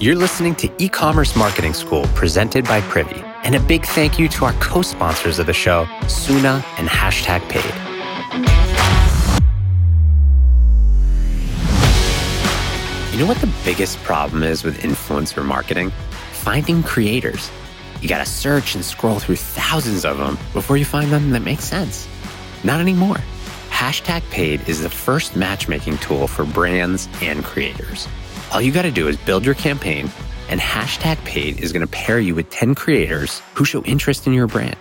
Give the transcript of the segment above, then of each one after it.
You're listening to e commerce marketing school presented by Privy. And a big thank you to our co sponsors of the show, Suna and Hashtag Paid. You know what the biggest problem is with influencer marketing? Finding creators. You gotta search and scroll through thousands of them before you find them that make sense. Not anymore. Hashtag Paid is the first matchmaking tool for brands and creators. All you gotta do is build your campaign, and Hashtag Paid is gonna pair you with 10 creators who show interest in your brand.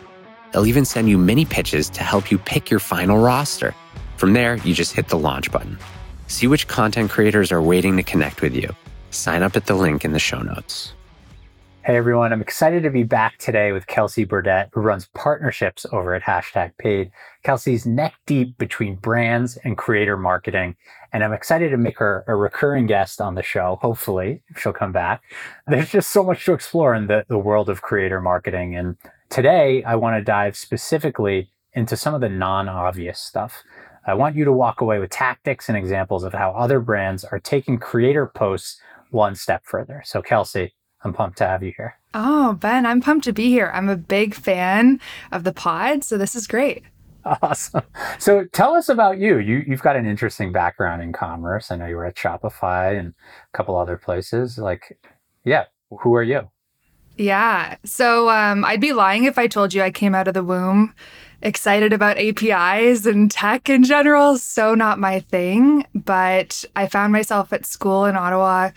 They'll even send you mini pitches to help you pick your final roster. From there, you just hit the launch button. See which content creators are waiting to connect with you. Sign up at the link in the show notes. Hey everyone, I'm excited to be back today with Kelsey Burdett, who runs partnerships over at Hashtag Paid. Kelsey's neck deep between brands and creator marketing, and I'm excited to make her a recurring guest on the show. Hopefully, she'll come back. There's just so much to explore in the, the world of creator marketing. And today, I want to dive specifically into some of the non obvious stuff. I want you to walk away with tactics and examples of how other brands are taking creator posts one step further. So, Kelsey, I'm pumped to have you here. Oh, Ben, I'm pumped to be here. I'm a big fan of the pod, so this is great. Awesome. So tell us about you. You you've got an interesting background in commerce. I know you were at Shopify and a couple other places. Like, yeah, who are you? Yeah. So um, I'd be lying if I told you I came out of the womb excited about APIs and tech in general. So not my thing. But I found myself at school in Ottawa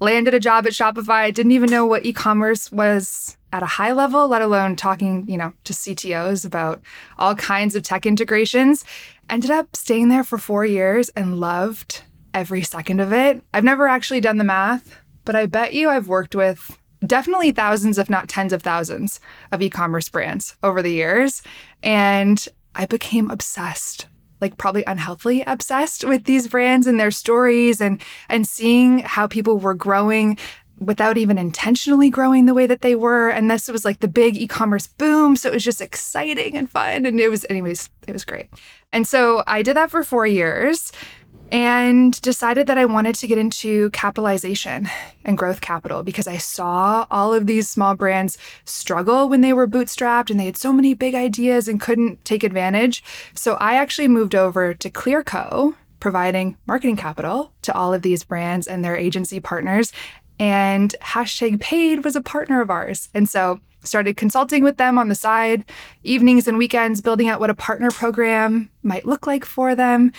landed a job at Shopify. Didn't even know what e-commerce was at a high level, let alone talking, you know, to CTOs about all kinds of tech integrations. Ended up staying there for 4 years and loved every second of it. I've never actually done the math, but I bet you I've worked with definitely thousands if not tens of thousands of e-commerce brands over the years and I became obsessed like probably unhealthily obsessed with these brands and their stories and and seeing how people were growing without even intentionally growing the way that they were. And this was like the big e-commerce boom. So it was just exciting and fun. And it was anyways it was great. And so i did that for four years and decided that I wanted to get into capitalization and growth capital because I saw all of these small brands struggle when they were bootstrapped and they had so many big ideas and couldn't take advantage. So I actually moved over to Clearco, providing marketing capital to all of these brands and their agency partners. And hashtag paid was a partner of ours. And so started consulting with them on the side, evenings and weekends, building out what a partner program might look like for them.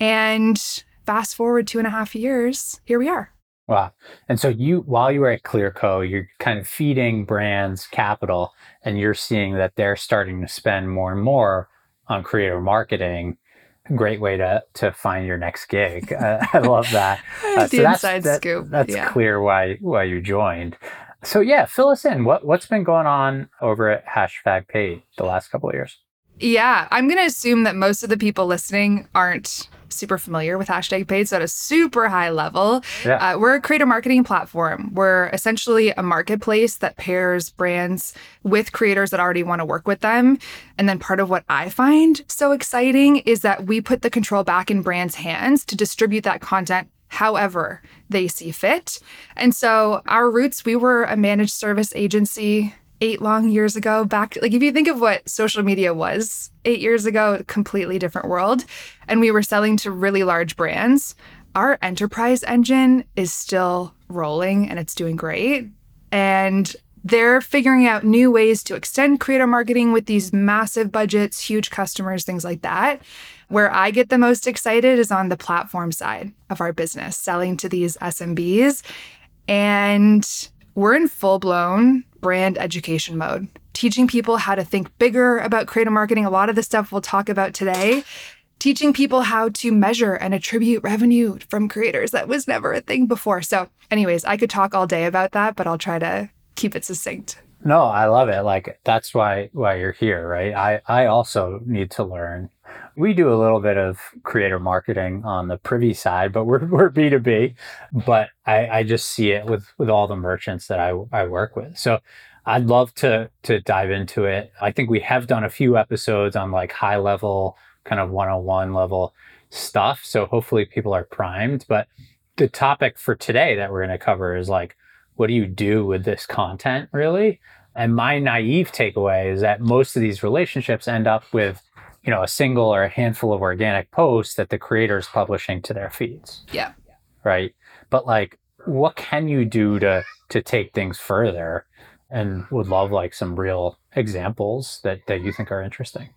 And fast forward two and a half years, here we are. Wow. And so you while you were at Clearco, you're kind of feeding brands capital and you're seeing that they're starting to spend more and more on creative marketing. Great way to to find your next gig. Uh, I love that. Uh, the so inside that, scoop. That's yeah. clear why why you joined. So yeah, fill us in. What what's been going on over at Hashtag Paid the last couple of years? Yeah, I'm going to assume that most of the people listening aren't super familiar with hashtag paid. So at a super high level, yeah. uh, we're a creator marketing platform. We're essentially a marketplace that pairs brands with creators that already want to work with them. And then part of what I find so exciting is that we put the control back in brands' hands to distribute that content however they see fit. And so our roots, we were a managed service agency eight long years ago back like if you think of what social media was eight years ago completely different world. And we were selling to really large brands. Our enterprise engine is still rolling and it's doing great. And they're figuring out new ways to extend creator marketing with these massive budgets huge customers things like that. Where i get the most excited is on the platform side of our business selling to these smbs and we're in full blown brand education mode, teaching people how to think bigger about creative marketing. A lot of the stuff we'll talk about today, teaching people how to measure and attribute revenue from creators. That was never a thing before. So, anyways, I could talk all day about that, but I'll try to keep it succinct. No, I love it. Like that's why why you're here, right? I I also need to learn. We do a little bit of creator marketing on the privy side, but we're we're B2B. But I, I just see it with with all the merchants that I I work with. So I'd love to to dive into it. I think we have done a few episodes on like high level, kind of 101 level stuff. So hopefully people are primed. But the topic for today that we're going to cover is like what do you do with this content really? And my naive takeaway is that most of these relationships end up with, you know, a single or a handful of organic posts that the creator is publishing to their feeds. Yeah. Right. But like, what can you do to to take things further? And would love like some real examples that that you think are interesting.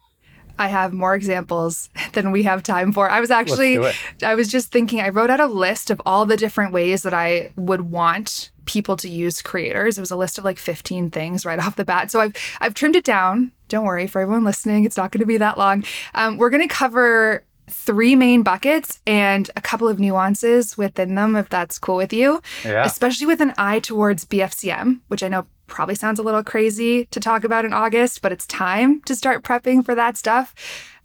I have more examples than we have time for. I was actually, I was just thinking, I wrote out a list of all the different ways that I would want people to use creators. It was a list of like 15 things right off the bat. So I've I've trimmed it down. Don't worry for everyone listening, it's not going to be that long. Um, we're going to cover three main buckets and a couple of nuances within them, if that's cool with you. Yeah. Especially with an eye towards BFCM, which I know probably sounds a little crazy to talk about in August, but it's time to start prepping for that stuff.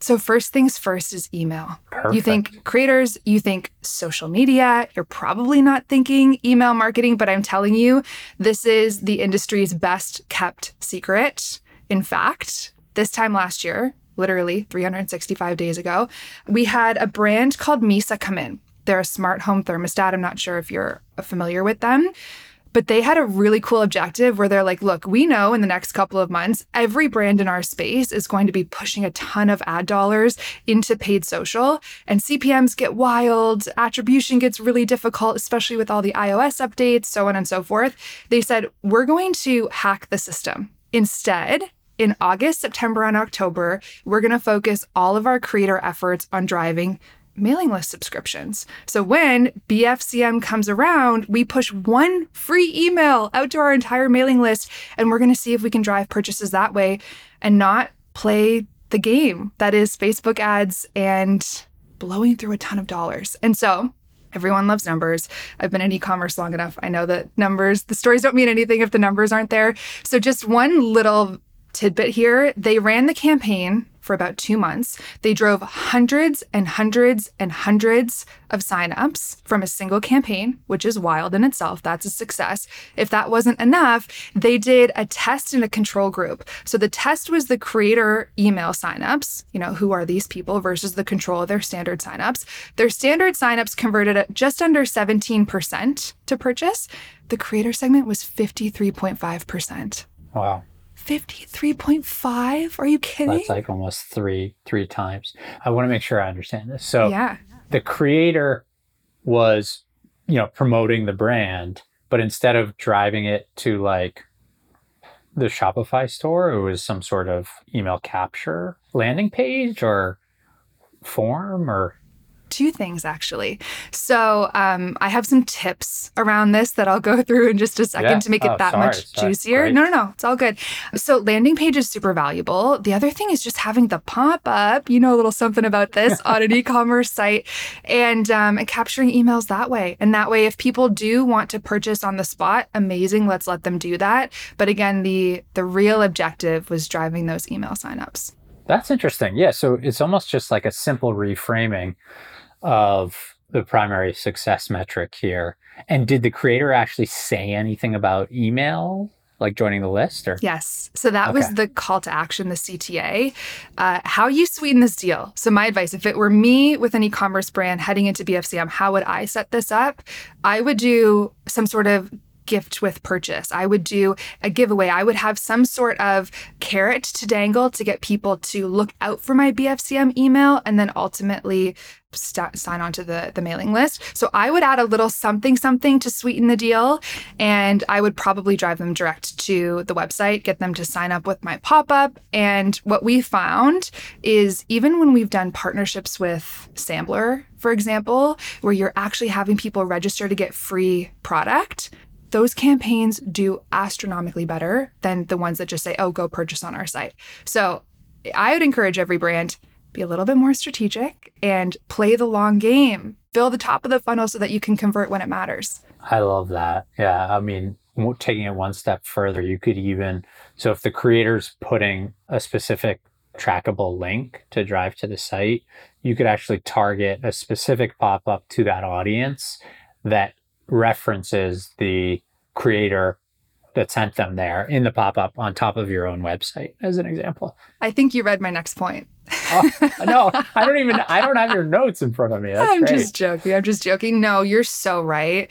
So, first things first is email. Perfect. You think creators, you think social media, you're probably not thinking email marketing, but I'm telling you, this is the industry's best kept secret. In fact, this time last year, literally 365 days ago, we had a brand called Mysa come in. They're a smart home thermostat. I'm not sure if you're familiar with them. But they had a really cool objective where they're like, look, we know in the next couple of months, every brand in our space is going to be pushing a ton of ad dollars into paid social, and CPMs get wild, attribution gets really difficult, especially with all the iOS updates, so on and so forth. They said, we're going to hack the system. Instead, in August, September, and October, we're going to focus all of our creator efforts on driving mailing list subscriptions. So when BFCM comes around, we push one free email out to our entire mailing list, and we're going to see if we can drive purchases that way and not play the game that is Facebook ads and blowing through a ton of dollars. And so Everyone loves numbers. I've been in e commerce long enough. I know that numbers, the stories don't mean anything if the numbers aren't there. So, just one little tidbit here they ran the campaign for about two months. They drove hundreds and hundreds and hundreds of signups from a single campaign, which is wild in itself. That's a success. If that wasn't enough, they did a test in a control group. So the test was the creator email signups, you know, who are these people versus the control of their standard signups. Their standard signups converted at just under 17% to purchase. The creator segment was 53.5%. Wow. 53.5 are you kidding? That's like almost three three times. I want to make sure i understand this. So yeah. the creator was you know promoting the brand but instead of driving it to like the shopify store it was some sort of email capture landing page or form or two things actually. So um, I have some tips around this that I'll go through in just a second Yeah. to make it Oh, that sorry, much sorry. juicier. Great. No, no, no, it's all good. So landing page is super valuable. The other thing is just having the pop up. You know a little something about this on an e-commerce site, and um, and capturing emails that way. And that way, if people do want to purchase on the spot, amazing. Let's let them do that. But again, the the real objective was driving those email signups. That's interesting. Yeah. So it's almost just like a simple reframing of the primary success metric here. And did the creator actually say anything about email, like joining the list or? Yes. So that was the call to action, the CTA. Uh, how you sweeten this deal. So, my advice if it were me with an e commerce brand heading into BFCM, how would I set this up? I would do some sort of gift with purchase. I would do a giveaway. I would have some sort of carrot to dangle to get people to look out for my BFCM email and then ultimately st- sign on to the, the mailing list. So I would add a little something, something to sweeten the deal. And I would probably drive them direct to the website, get them to sign up with my pop up. And what we found is even when we've done partnerships with Sampler, for example, where you're actually having people register to get free product, those campaigns do astronomically better than the ones that just say, oh, go purchase on our site. So I would encourage every brand be a little bit more strategic and play the long game. Fill the top of the funnel so that you can convert when it matters. I love that. Yeah. I mean, taking it one step further, you could even, so if the creator's putting a specific trackable link to drive to the site, you could actually target a specific pop up to that audience that references the creator that sent them there in the pop up on top of your own website, as an example. I think you read my next point. Oh, no, I don't even, I don't have your notes in front of me. That's I'm great. just joking. I'm just joking. No, you're so right.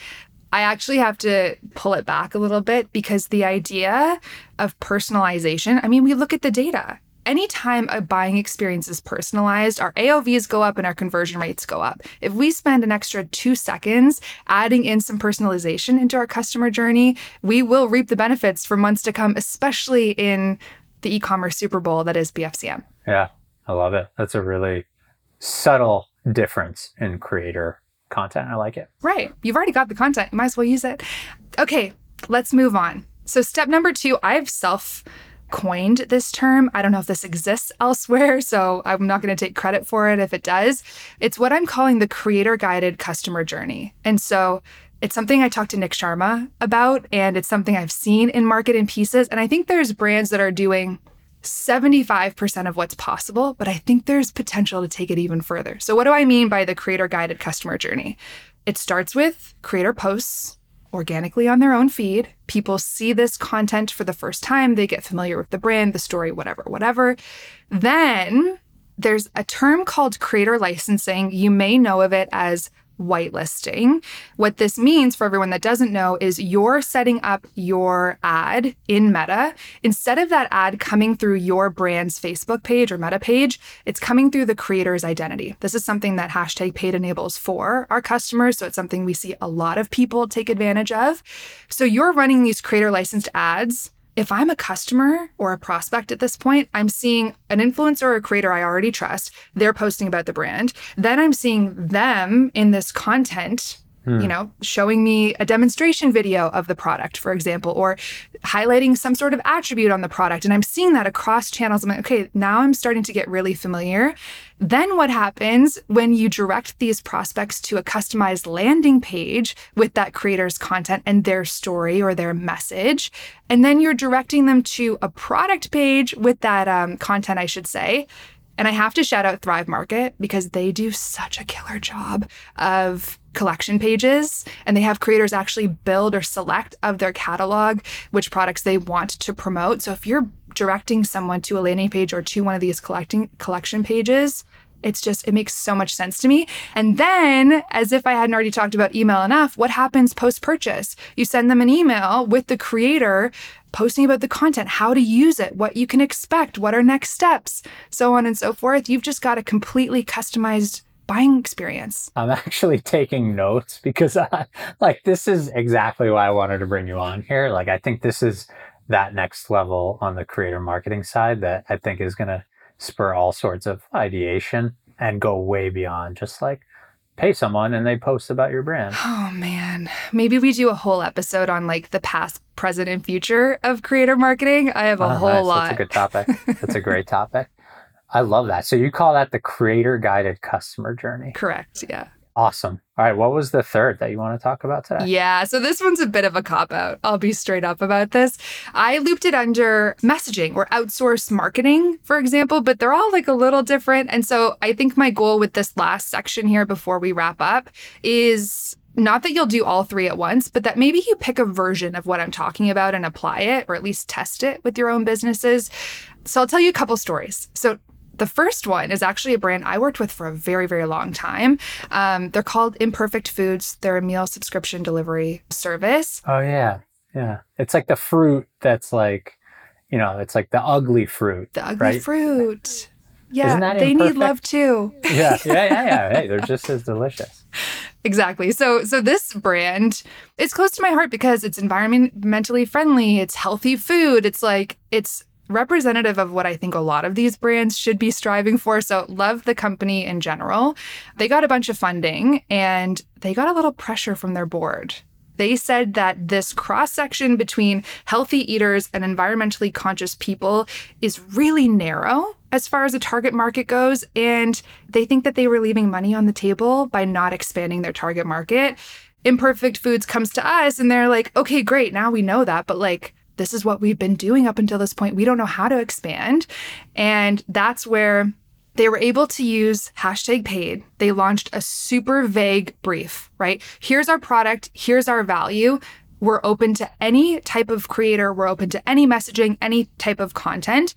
I actually have to pull it back a little bit because the idea of personalization, I mean, we look at the data. Anytime a buying experience is personalized, our AOVs go up and our conversion rates go up. If we spend an extra two seconds adding in some personalization into our customer journey, we will reap the benefits for months to come, especially in the e commerce Super Bowl that is BFCM. Yeah, I love it. That's a really subtle difference in creator content. I like it. Right. You've already got the content. You might as well use it. Okay, let's move on. So, step number two, I've self coined this term. I don't know if this exists elsewhere, so I'm not going to take credit for it if it does. It's what I'm calling the creator guided customer journey. And so, it's something I talked to Nik Sharma about, and it's something I've seen in market and pieces. And I think there's brands that are doing 75% of what's possible, but I think there's potential to take it even further. So, what do I mean by the creator guided customer journey? It starts with creator posts organically on their own feed. People see this content for the first time, they get familiar with the brand, the story, whatever, whatever. Then there's a term called creator licensing. You may know of it as whitelisting. What this means for everyone that doesn't know is you're setting up your ad in Meta. Instead of that ad coming through your brand's Facebook page or Meta page, it's coming through the creator's identity. This is something that hashtag paid enables for our customers. So it's something we see a lot of people take advantage of. So you're running these creator licensed ads if I'm a customer or a prospect at this point, I'm seeing an influencer or a creator I already trust. They're posting about the brand. Then I'm seeing them in this content Hmm. you know, showing me a demonstration video of the product, for example, or highlighting some sort of attribute on the product. And I'm seeing that across channels. I'm like, okay, now I'm starting to get really familiar. Then what happens when you direct these prospects to a customized landing page with that creator's content and their story or their message? And then you're directing them to a product page with that um, content, I should say. And I have to shout out Thrive Market because they do such a killer job of collection pages and they have creators actually build or select of their catalog which products they want to promote. So if you're directing someone to a landing page or to one of these collecting collection pages, it's just, it makes so much sense to me. And then, as if I hadn't already talked about email enough, what happens post purchase? You send them an email with the creator posting about the content, how to use it, what you can expect, what are next steps, so on and so forth. You've just got a completely customized buying experience. I'm actually taking notes because I, like this is exactly why I wanted to bring you on here. Like I think this is that next level on the creator marketing side that I think is going to spur all sorts of ideation and go way beyond just like pay someone and they post about your brand. Oh man. Maybe we do a whole episode on like the past, present, and future of creator marketing. I have a uh, whole nice. lot. That's a good topic. That's a great topic. I love that. So you call that the creator guided customer journey. Correct. Yeah. Awesome. All right. What was the third that you want to talk about today? Yeah. So this one's a bit of a cop out. I'll be straight up about this. I looped it under messaging or outsourced marketing, for example, but they're all like a little different. And so I think my goal with this last section here before we wrap up is not that you'll do all three at once, but that maybe you pick a version of what I'm talking about and apply it or at least test it with your own businesses. So I'll tell you a couple stories. So the first one is actually a brand I worked with for a very, very long time. Um, they're called Imperfect Foods. They're a meal subscription delivery service. Oh, yeah. Yeah. It's like the fruit that's like, you know, it's like the ugly fruit. The ugly right? fruit. Yeah. they imperfect? need love too. yeah. Yeah. Yeah. Yeah. Hey, they're just as delicious. Exactly. So so this brand it's close to my heart because it's environmentally friendly, it's healthy food, it's like it's representative of what I think a lot of these brands should be striving for. So, love the company in general. They got a bunch of funding and they got a little pressure from their board. They said that this cross section between healthy eaters and environmentally conscious people is really narrow as far as the target market goes. And they think that they were leaving money on the table by not expanding their target market. Imperfect Foods comes to us and they're like, okay, great, now we know that, but like, this is what we've been doing up until this point. We don't know how to expand. And that's where they were able to use hashtag paid. They launched a super vague brief, right? Here's our product, here's our value. We're open to any type of creator, we're open to any messaging, any type of content.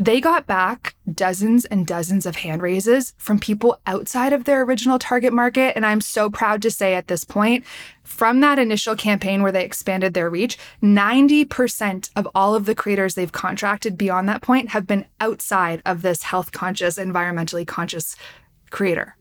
They got back dozens and dozens of hand raises from people outside of their original target market. And I'm so proud to say at this point, from that initial campaign where they expanded their reach, 90% of all of the creators they've contracted beyond that point have been outside of this health conscious, environmentally conscious creator.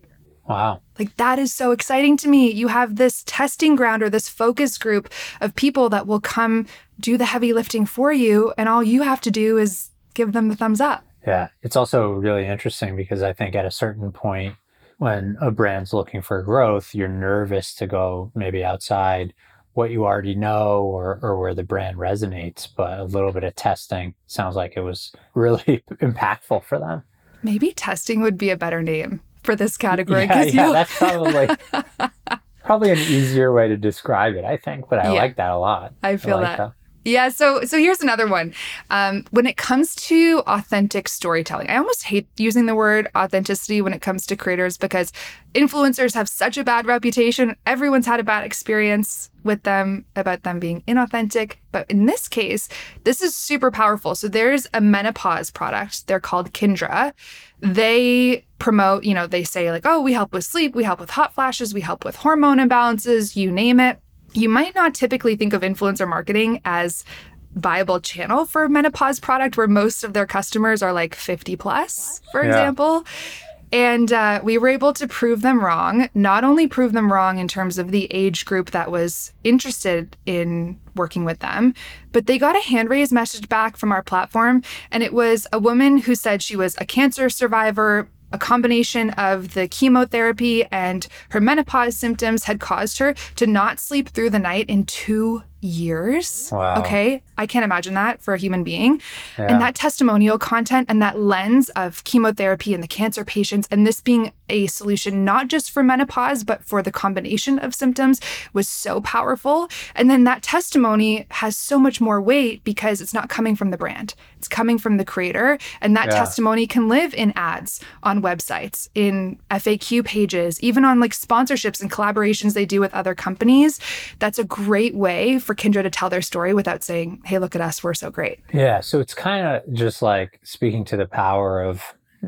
Wow. Like that is so exciting to me. You have this testing ground or this focus group of people that will come do the heavy lifting for you. And all you have to do is give them the thumbs up. Yeah. It's also really interesting because I think at a certain point, when a brand's looking for growth, you're nervous to go maybe outside what you already know or, or where the brand resonates. But a little bit of testing sounds like it was really impactful for them. Maybe testing would be a better name for this category. Yeah, yeah that's probably probably an easier way to describe it, I think. But I yeah, like that a lot. I feel I like that. that. Yeah, so so here's another one. Um, when it comes to authentic storytelling, I almost hate using the word authenticity when it comes to creators because influencers have such a bad reputation. Everyone's had a bad experience with them about them being inauthentic. But in this case, this is super powerful. So there's a menopause product. They're called Kindra. They promote, you know, they say like, oh, we help with sleep, we help with hot flashes, we help with hormone imbalances, you name it you might not typically think of influencer marketing as viable channel for a menopause product where most of their customers are like 50 plus, for yeah. example. And uh, we were able to prove them wrong, not only prove them wrong in terms of the age group that was interested in working with them, but they got a hand raised message back from our platform. And it was a woman who said she was a cancer survivor, a combination of the chemotherapy and her menopause symptoms had caused her to not sleep through the night in two years. Wow. Okay. I can't imagine that for a human being. Yeah. And that testimonial content and that lens of chemotherapy and the cancer patients, and this being a solution not just for menopause, but for the combination of symptoms was so powerful. And then that testimony has so much more weight because it's not coming from the brand, it's coming from the creator. And that yeah. testimony can live in ads on websites, in FAQ pages, even on like sponsorships and collaborations they do with other companies. That's a great way for Kindra to tell their story without saying, hey, look at us, we're so great. Yeah. So it's kind of just like speaking to the power of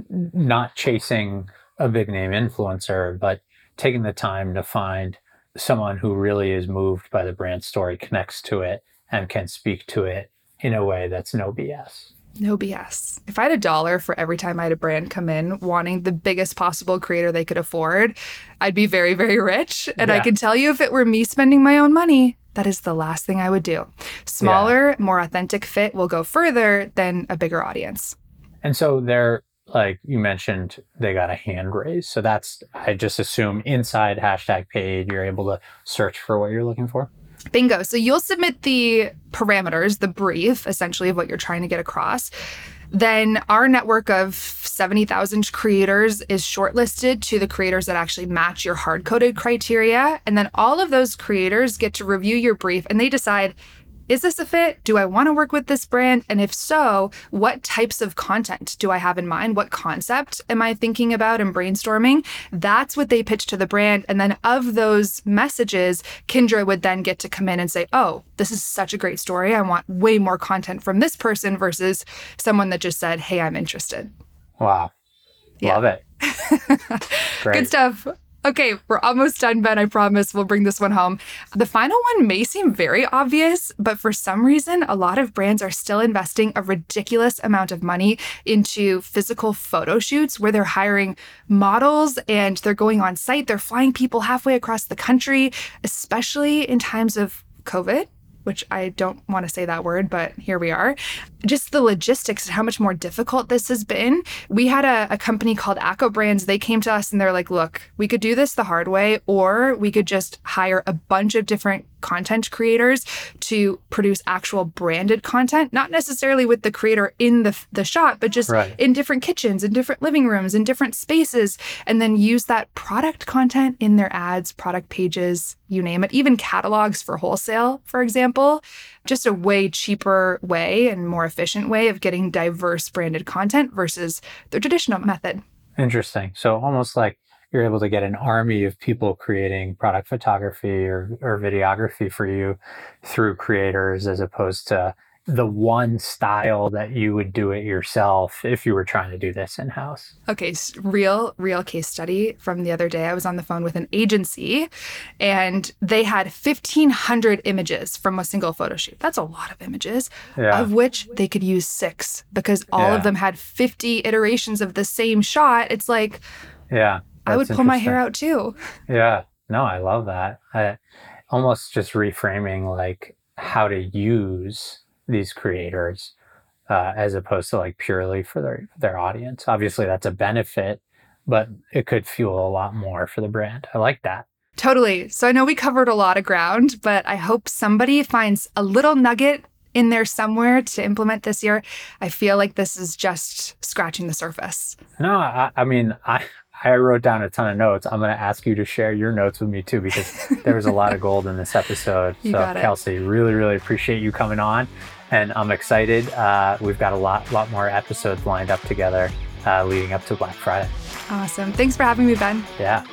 not chasing a big name influencer, but taking the time to find someone who really is moved by the brand story, connects to it, and can speak to it in a way that's no BS. No BS. If I had a dollar for every time I had a brand come in wanting the biggest possible creator they could afford, I'd be very, very rich. And yeah. I can tell you if it were me spending my own money, that is the last thing I would do. Smaller, yeah. more authentic fit will go further than a bigger audience. And so they're like you mentioned, they got a hand raise. So that's, I just assume inside hashtag paid, you're able to search for what you're looking for. Bingo. So you'll submit the parameters, the brief essentially of what you're trying to get across. Then our network of 70,000 creators is shortlisted to the creators that actually match your hard coded criteria. And then all of those creators get to review your brief and they decide is this a fit? Do I want to work with this brand? And if so, what types of content do I have in mind? What concept am I thinking about and brainstorming? That's what they pitch to the brand. And then of those messages, Kindra would then get to come in and say, oh, this is such a great story. I want way more content from this person versus someone that just said, hey, I'm interested. Wow. Yeah. Love it. Good stuff. Okay, we're almost done, Ben. I promise we'll bring this one home. The final one may seem very obvious, but for some reason, a lot of brands are still investing a ridiculous amount of money into physical photo shoots where they're hiring models and they're going on site. They're flying people halfway across the country, especially in times of COVID which I don't want to say that word, but here we are. Just the logistics and how much more difficult this has been. We had a, a company called Acco Brands. They came to us and they're like, look, we could do this the hard way, or we could just hire a bunch of different content creators to produce actual branded content, not necessarily with the creator in the, the shot, but just right. in different kitchens, in different living rooms, in different spaces, and then use that product content in their ads, product pages, you name it, even catalogs for wholesale, for example. Just a way cheaper way and more efficient way of getting diverse branded content versus the traditional method. Interesting. So almost like you're able to get an army of people creating product photography or, or videography for you through creators as opposed to the one style that you would do it yourself if you were trying to do this in house? Okay, real, real case study from the other day. I was on the phone with an agency and they had 1,500 images from a single photo shoot. That's a lot of images, yeah. of which they could use six because all yeah. of them had 50 iterations of the same shot. It's like, yeah, I would pull my hair out too. Yeah, no, I love that. I, almost just reframing like how to use these creators uh, as opposed to like purely for their their audience. Obviously, that's a benefit, but it could fuel a lot more for the brand. I like that. Totally. So I know we covered a lot of ground, but I hope somebody finds a little nugget in there somewhere to implement this year. I feel like this is just scratching the surface. No, I, I mean, I I wrote down a ton of notes. I'm going to ask you to share your notes with me too, because there was a lot of gold in this episode. You so, Kelsey, really, really appreciate you coming on, and I'm excited. Uh, we've got a lot, lot more episodes lined up together uh, leading up to Black Friday. Awesome. Thanks for having me, Ben. Yeah.